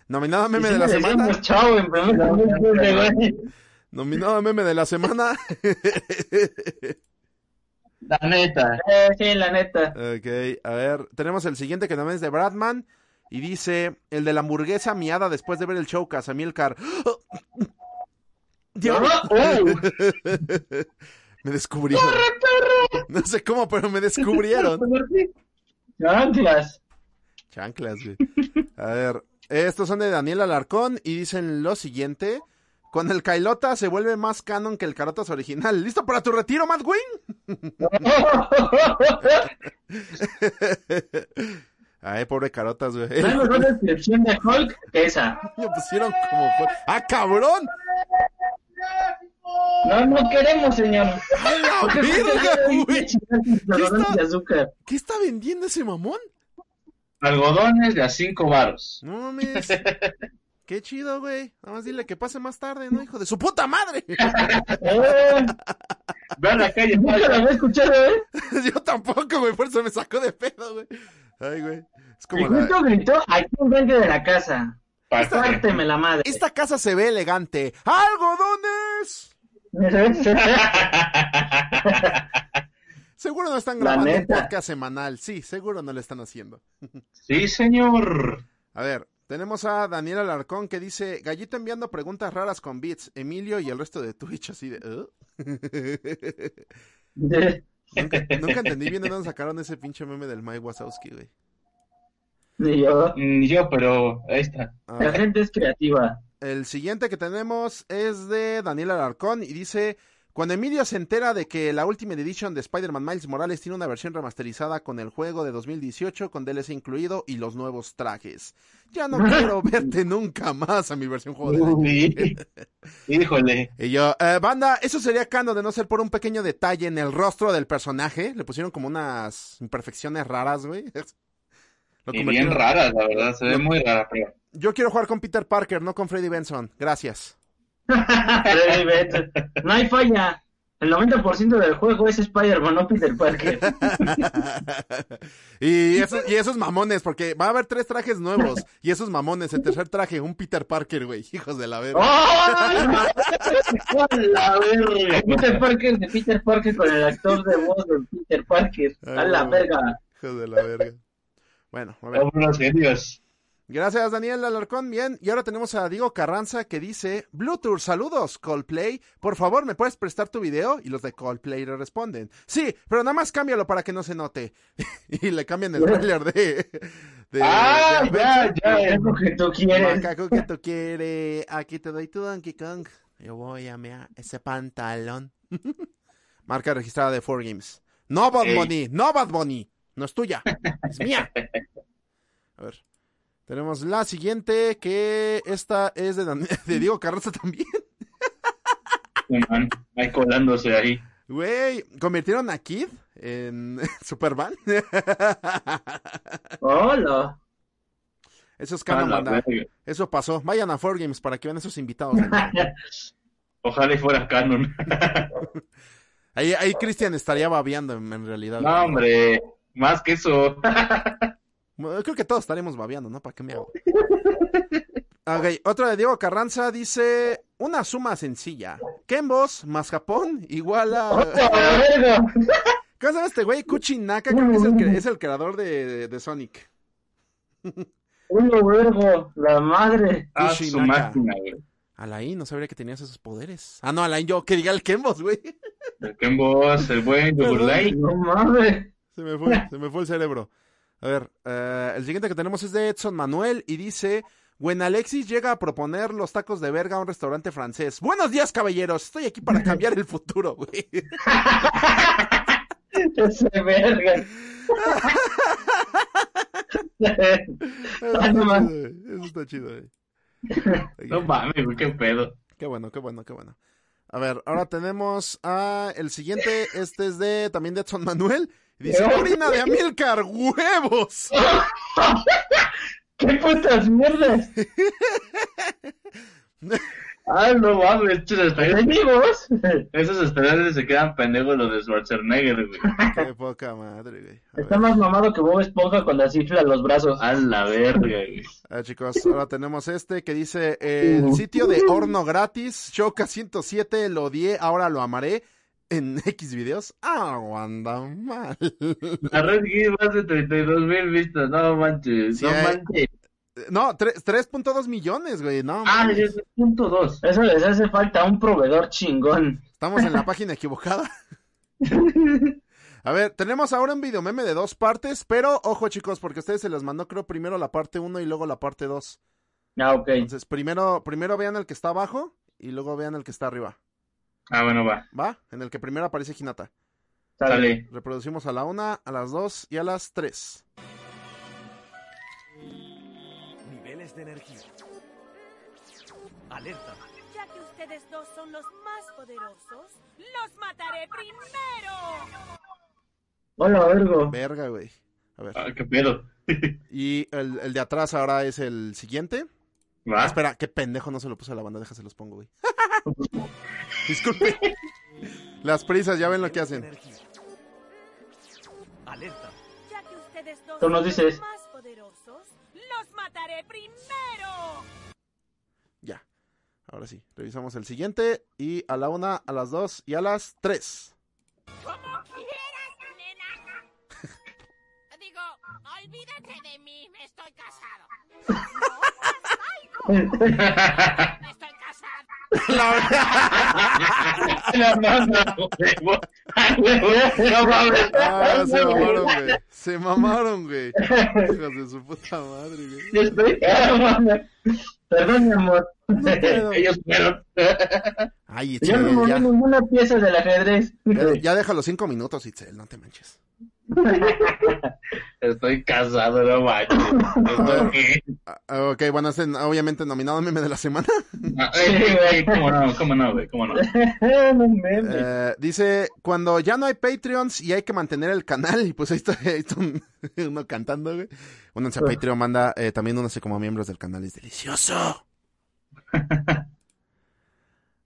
Nominado meme de la semana. chao en primer. Nominado meme de la semana. La neta. Eh, sí, la neta. Ok, a ver, tenemos el siguiente que también es de Bradman y dice, el de la hamburguesa miada después de ver el show Casamilcar. Dios, Oh, me descubrieron. No sé cómo, pero me descubrieron. chanclas. Chanclas, güey. A ver, estos son de Daniel Alarcón y dicen lo siguiente. Con el Kailota se vuelve más canon que el Carotas original. ¿Listo para tu retiro, Matt Wing? Ay, pobre Carotas, güey. No hay mejor descripción de Hulk que esa. Me pusieron como... ¡Ah, cabrón! No, no queremos, señor. ¡A la verga, güey! desodorante de azúcar. ¿Qué está vendiendo ese mamón? Algodones de a cinco varos. No mames. Qué chido, güey. Nada más dile que pase más tarde, ¿no? Hijo de su puta madre. Eh, Ve a la calle, nunca lo había escuchado, ¿eh? Yo tampoco, güey. Por eso me sacó de pedo, güey. Ay, güey. Es Y como la... justo gritó aquí enfrente de la casa. Párteme la madre. Esta casa se ve elegante. ¡Algodones! Seguro no están La grabando un podcast semanal. Sí, seguro no lo están haciendo. Sí, señor. A ver, tenemos a Daniel Alarcón que dice, Gallito enviando preguntas raras con beats, Emilio y el resto de Twitch así de... "¿Eh?". nunca, nunca entendí bien de dónde sacaron ese pinche meme del Mike Wazowski, güey. Ni yo. Ni yo, pero ahí está. A La gente es creativa. el siguiente que tenemos es de Daniel Alarcón y dice... Cuando Emilio se entera de que la Ultimate Edition de Spider-Man Miles Morales tiene una versión remasterizada con el juego de 2018 con DLC incluido y los nuevos trajes. Ya no quiero verte nunca más a mi versión juego. Sí. Híjole. Y yo, eh, banda, eso sería canon de no ser por un pequeño detalle en el rostro del personaje. Le pusieron como unas imperfecciones raras, güey. Lo Y bien rara, la verdad. Se ve muy rara, pero. Yo quiero jugar con Peter Parker, no con Freddy Benson. Gracias. Freddy Benson. No hay falla. El 90% del juego es Spider-Man, no Peter Parker. y, esos, y esos mamones, porque va a haber tres trajes nuevos. Y esos mamones, el tercer traje, un Peter Parker, güey. Hijos de la verga. ¡Oh! la verga. Peter Parker de Peter Parker con el actor de voz de Peter Parker. A la verga. Hijos de la verga. Bueno, a ver. Vámonos, genios. Gracias, Daniel Alarcón. Bien, y ahora tenemos a Diego Carranza que dice: Bluetooth, saludos, Coldplay. Por favor, ¿me puedes prestar tu video? Y los de Coldplay le responden: Sí, pero nada más cámbialo para que no se note. y le cambian el trailer de. de Ah, de ya, ya. Es lo que tú quieres. Macaco que tú quieres. Aquí te doy tu Donkey Kong. Yo voy a mear ese pantalón. Marca registrada de 4Games. No Bad. Bunny, no Bad Bunny. No es tuya, es mía. A ver. Tenemos la siguiente, que esta es de, Dan- de Diego Carranza también. Ahí colándose ahí. Güey, convirtieron a Kid en Superman. Hola. Eso es canon. Eso pasó. Vayan a 4Games para que vean esos invitados. Ojalá y fuera canon. Ahí, ahí Cristian estaría babeando en, en realidad. no, hombre. Más que eso. Bueno, Creo que todos estaremos babeando, ¿no? ¿Para qué me hago? Ok, otro de Diego Carranza dice una suma sencilla. Kembos más Japón igual a... ¿Cómo se llama este güey? Kuchi Naka, creo que es el, cre- es el creador de, de- de Sonic. Uno, vergo, la madre. Ah, su máquina, güey. Alain, no sabría que tenías esos poderes. Ah, no, Alain, yo que diga el Kembos, güey. El Ken Boss, el buen Yogurlay. No mames. Se me fue, se me fue el cerebro. A ver, eh, el siguiente que tenemos es de Edson Manuel y dice: When Alexis llega a proponer los tacos de verga a un restaurante francés. Buenos días, caballeros. Estoy aquí para cambiar el futuro, güey. Verga. Eso está chido, güey. Eso está chido, güey. No mames, güey, qué pedo. Qué bueno, qué bueno, qué bueno. A ver, ahora tenemos a el siguiente. Este es de también de Edson Manuel. Dice: Orina de Amilcar, huevos. ¿Qué putas mierdas? Ay, no mames, ¿Venimos? esos estadios se quedan pendejos los de Schwarzenegger, güey. Qué poca madre, güey. A Está ver, más mamado que Bob Esponja cuando así infla los brazos. A la verga, güey. a ver, chicos, ahora tenemos este que dice: El sitio de horno gratis, Choca 107, lo odié, ahora lo amaré. En X videos, aguanta mal. La red Geek más de 32 mil vistas, no manches, Sí, no hay- manches. No, tres- 3.2 millones, güey, no. Ah, mames. es punto dos. Eso les hace falta un proveedor chingón. Estamos en la página equivocada. A ver, tenemos ahora un video meme de dos partes, pero ojo chicos, porque a ustedes se les mandó creo primero la parte 1 y luego la parte 2. Ah, ok. Entonces, primero, primero vean el que está abajo y luego vean el que está arriba. Ah, bueno, va. ¿Va? En el que primero aparece Hinata. Sale. Reproducimos a la 1, a las 2 y a las 3. Niveles de energía. Alerta. Ya que ustedes dos son los más poderosos, los mataré primero. Hola, vergo. Verga, güey. A ver. Ah, qué pedo. Y el, el de atrás ahora es el siguiente. Ah, Va. espera, qué pendejo, no se lo puse a la banda, déjase los pongo, güey. Disculpe. Las prisas, ya ven lo que hacen. Alerta. Ya que ustedes dos Tú nos son dices. los más poderosos, los mataré primero. Ya. Ahora sí, revisamos el siguiente. Y a la una, a las dos y a las tres. Como quieras, nena. Digo, olvídate de mí, estoy casado. Estoy casado. La manda, huevo. No mames. Ah, se mamaron, güey. Se mamaron, güey. Hijos de su puta madre, güey. Yo estoy. Perdón, mi amor. Ellos fueron. Ay, Yo no Itzel, moví ya, ninguna pieza del ajedrez. ya, ya deja los cinco minutos, Itzel, no te manches. Estoy casado, no manches. ¿Esto qué? Ah, ok, bueno, este obviamente nominado meme de la semana. Ah, güey, ¿Cómo no? ¿Cómo no, güey? ¿Cómo no? no mames. Eh, dice, cuando ya no hay Patreons y hay que mantener el canal, y pues ahí está, ahí está un- uno cantando, güey. Únanse a Patreon, manda, eh, también únanse como miembros del canal, es delicioso.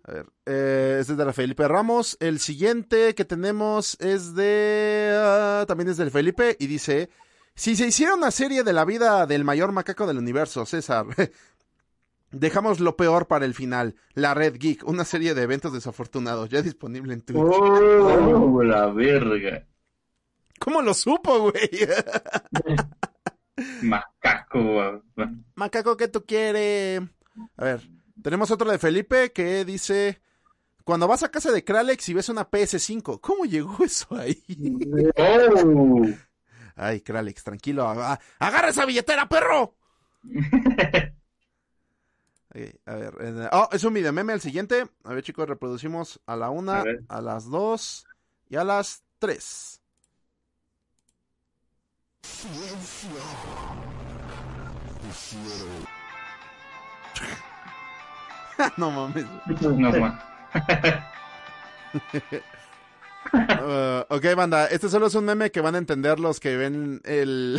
A ver, eh, este es de la Felipe Ramos. El siguiente que tenemos es de... ah, también es del Felipe y dice... Si se hiciera una serie de la vida del mayor macaco del universo, César, dejamos lo peor para el final. La Red Geek, una serie de eventos desafortunados, ya disponible en Twitch. Oh, la verga. ¿Cómo lo supo, güey? Macaco, güey. Macaco, ¿qué tú quieres? A ver, tenemos otro de Felipe que dice... Cuando vas a casa de Kralex y ves una PS5, ¿cómo llegó eso ahí? Oh. Ay, Kralex, tranquilo. aga- ¡Agarra esa billetera, perro! Ok, a ver. eh, Oh, es un video meme el siguiente. A ver, chicos, reproducimos a la una, A a las dos y a las tres. no mames. No, ma. Uh, ok, banda, este solo es un meme que van a entender los que ven el,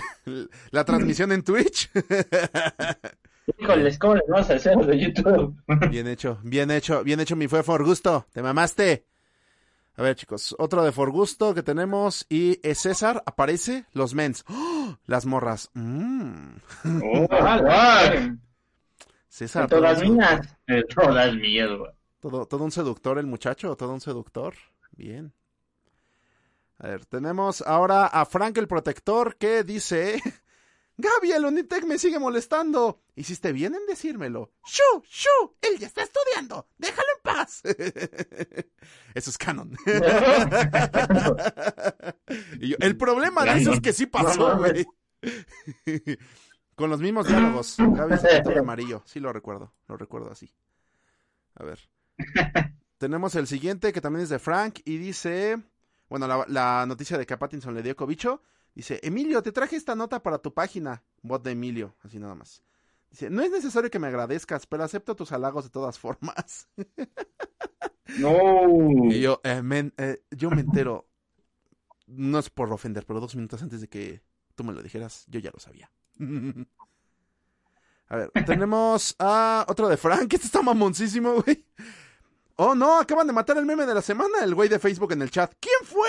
la transmisión en Twitch. Híjoles, ¿cómo les vamos a hacer de YouTube? Bien hecho, bien hecho, bien hecho, mi fue For Gusto. Te mamaste. A ver, chicos, otro de For Gusto que tenemos y es César. Aparece los mens. ¡Oh! Las morras. Mm. Oh, César, todas mías. De todas mías, güey. Todo, todo un seductor el muchacho, todo un seductor. Bien. A ver, tenemos ahora a Frank el protector que dice... Gaby, el Unitec me sigue molestando. Hiciste bien en decírmelo. ¡Shu! ¡Shu! Él ya está estudiando. Déjalo en paz. Eso es canon. Y yo, el problema de eso es que sí pasó, güey. Con los mismos diálogos. Gaby se amarillo. Sí lo recuerdo. Lo recuerdo así. A ver. Tenemos el siguiente que también es de Frank y dice... Bueno, la, la noticia de que a Pattinson le dio cobicho. Dice, Emilio, te traje esta nota para tu página. Bot de Emilio, así nada más. Dice, no es necesario que me agradezcas, pero acepto tus halagos de todas formas. No. Y yo, eh, men- eh, yo me entero, no es por ofender, pero dos minutos antes de que tú me lo dijeras, yo ya lo sabía. A ver, tenemos a otro de Frank, este está mamoncísimo, güey. Oh, no, acaban de matar el meme de la semana, el güey de Facebook en el chat. ¿Quién fue?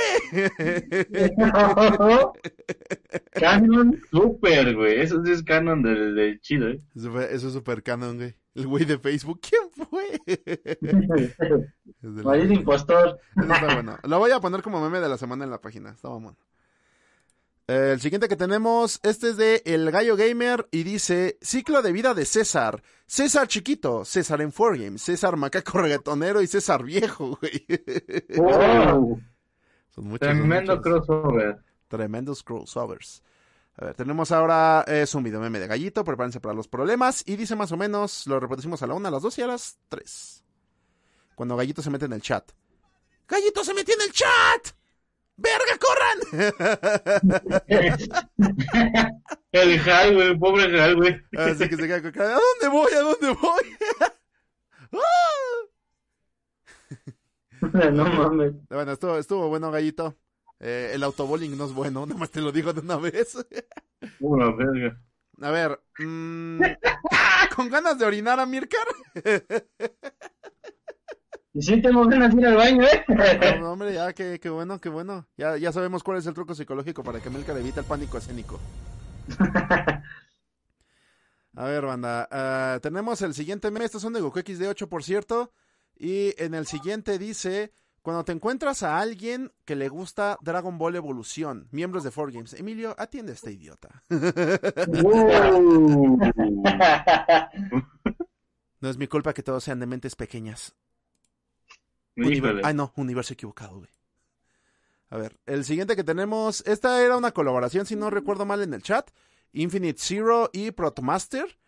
Canon. Súper, güey. Eso sí es canon del, del chido, ¿eh? Eso, es super canon, güey. El güey de Facebook, ¿quién fue? De Maldito impostor. Eso está bueno. Lo voy a poner como meme de la semana en la página. Está mamón. El siguiente que tenemos, este es de El Gallo Gamer y dice, ciclo de vida de César. César chiquito, César en 4Games, César macaco reggaetonero y César viejo, güey. Son muchos, son Tremendo muchos. crossover. Tremendos crossovers. A ver, tenemos ahora, es un video meme de gallito, prepárense para los problemas, y dice más o menos, lo reproducimos a la una, a las dos y a las tres. Cuando Gallito se mete en el chat. ¡Gallito se metió en el chat! ¡Verga, corran! El Hal, güey. Pobre Hal, güey. Así que se queda con cara, ¿a dónde voy? ¿A dónde voy? ¡Ah! No mames. Bueno, estuvo, estuvo bueno, Gallito. Eh, el autobowling no es bueno, nada más te lo digo de una vez. Una verga. A ver, mm, ¿con ganas de orinar a Mirkar? Y sí tengo ganas de ir al baño, ¿eh? No, hombre, ya, qué, qué bueno, qué bueno. Ya, ya sabemos cuál es el truco psicológico para que Milcar evite el pánico escénico. A ver, banda. ah, tenemos el siguiente meme. Estos son de Goku XD8, por cierto. Y en el siguiente dice: Cuando te encuentras a alguien que le gusta Dragon Ball Evolución, miembros de 4Games, Emilio, atiende a este idiota. No es mi culpa que todos sean de mentes pequeñas. Univer-. Ay, no, universo equivocado, güey. A ver, el siguiente que tenemos. Esta era una colaboración, si no recuerdo mal, en el chat. Infinite Zero y Protomaster.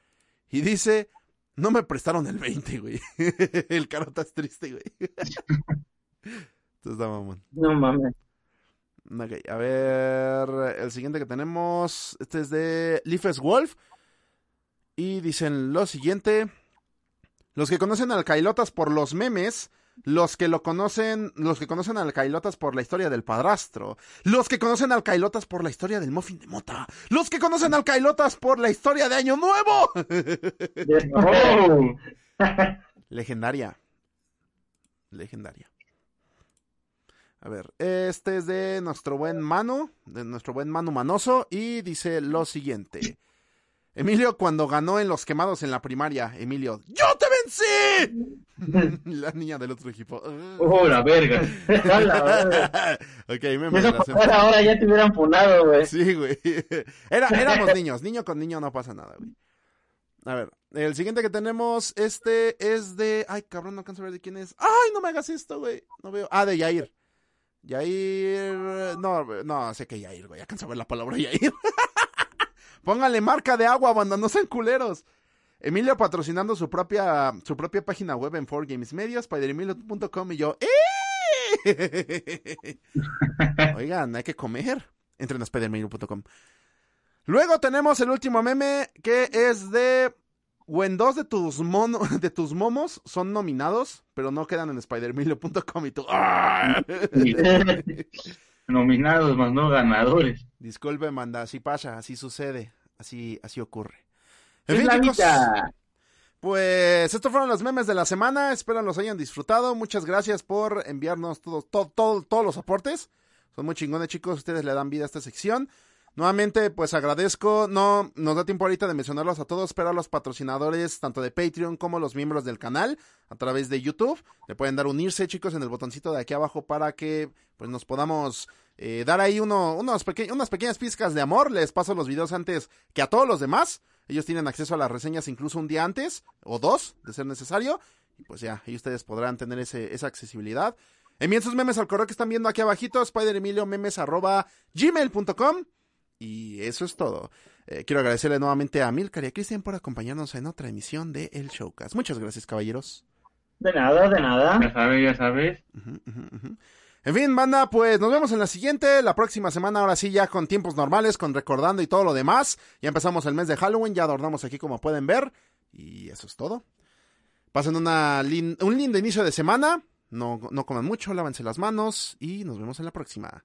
Y dice: No me prestaron el 20, güey. el carota es triste, güey. Entonces está mamón. No mames. Ok, a ver. El siguiente que tenemos. Este es de Leafes Wolf. Y dicen lo siguiente. Los que conocen al Kailotas por los memes, los que lo conocen, los que conocen al Kailotas por la historia del padrastro, los que conocen al Kailotas por la historia del muffin de mota, los que conocen al Kailotas por la historia de Año Nuevo. Oh. Legendaria. Legendaria. A ver, este es de nuestro buen Manu, de nuestro buen Manu Manoso, y dice lo siguiente. Emilio, cuando ganó en los quemados en la primaria, Emilio, ¡Yo te vencí! la niña del otro equipo. Oh, la verga. A la verga. ok, me pasara ahora ya te hubieran funado, güey. Sí, güey. Era, éramos niños. Niño con niño no pasa nada, güey. A ver, el siguiente que tenemos, este es de... Ay, cabrón, no alcanzo a ver de quién es. Ay, no me hagas esto, güey. No veo. Ah, de Yair. Yair... No, no, sé que Yair, güey. Alcanzo a ver la palabra Yair. Póngale marca de agua, banda, no sean culeros. Emilio patrocinando su propia, su propia página web en 4Games Media, spideremilio.com y yo... ¡Eh! Oigan, hay que comer. Entren a spideremilio.com. Luego tenemos el último meme que es de... When dos de tus, mono, de tus momos son nominados, pero no quedan en spideremilio.com y tú... ¡ah! Nominados más no ganadores. Disculpe, manda, así pasa, así sucede, así, así ocurre. En Es fin, la chicos, pues estos fueron los memes de la semana. Espero los hayan disfrutado. Muchas gracias por enviarnos todos, todo, todo- todos los aportes. Son muy chingones, chicos. Ustedes le dan vida a esta sección. Nuevamente, pues agradezco, no nos da tiempo ahorita de mencionarlos a todos, pero a los patrocinadores, tanto de Patreon como los miembros del canal, a través de YouTube, le pueden dar unirse, chicos, en el botoncito de aquí abajo para que pues nos podamos eh, dar ahí uno, unos peque- unas pequeñas pizcas de amor. Les paso los videos antes que a todos los demás. Ellos tienen acceso a las reseñas incluso un día antes, o dos, de ser necesario. Y pues ya, ahí ustedes podrán tener ese, esa accesibilidad. Envíen sus memes al correo que están viendo aquí abajito, spideremiliomemes arroba gmail.com. Y eso es todo. Eh, quiero agradecerle nuevamente a Milcar y a Cristian por acompañarnos en otra emisión de El Showcast. Muchas gracias, caballeros. De nada, de nada. Ya sabes, ya sabes. En fin, banda, pues nos vemos en la siguiente, la próxima semana, ahora sí ya con tiempos normales, con recordando y todo lo demás. Ya empezamos el mes de Halloween, ya adornamos aquí como pueden ver. Y eso es todo. Pasen una lin- un lindo inicio de semana. No, no coman mucho, lávense las manos y nos vemos en la próxima.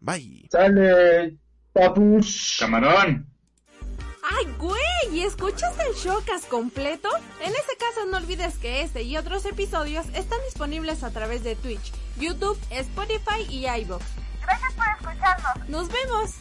Bye. Sale, papush. Camarón. ¡Ay, güey! ¿Y escuchas el showcast completo? En ese caso no olvides que este y otros episodios están disponibles a través de Twitch, YouTube, Spotify y iVoox. Gracias por escucharnos. ¡Nos vemos!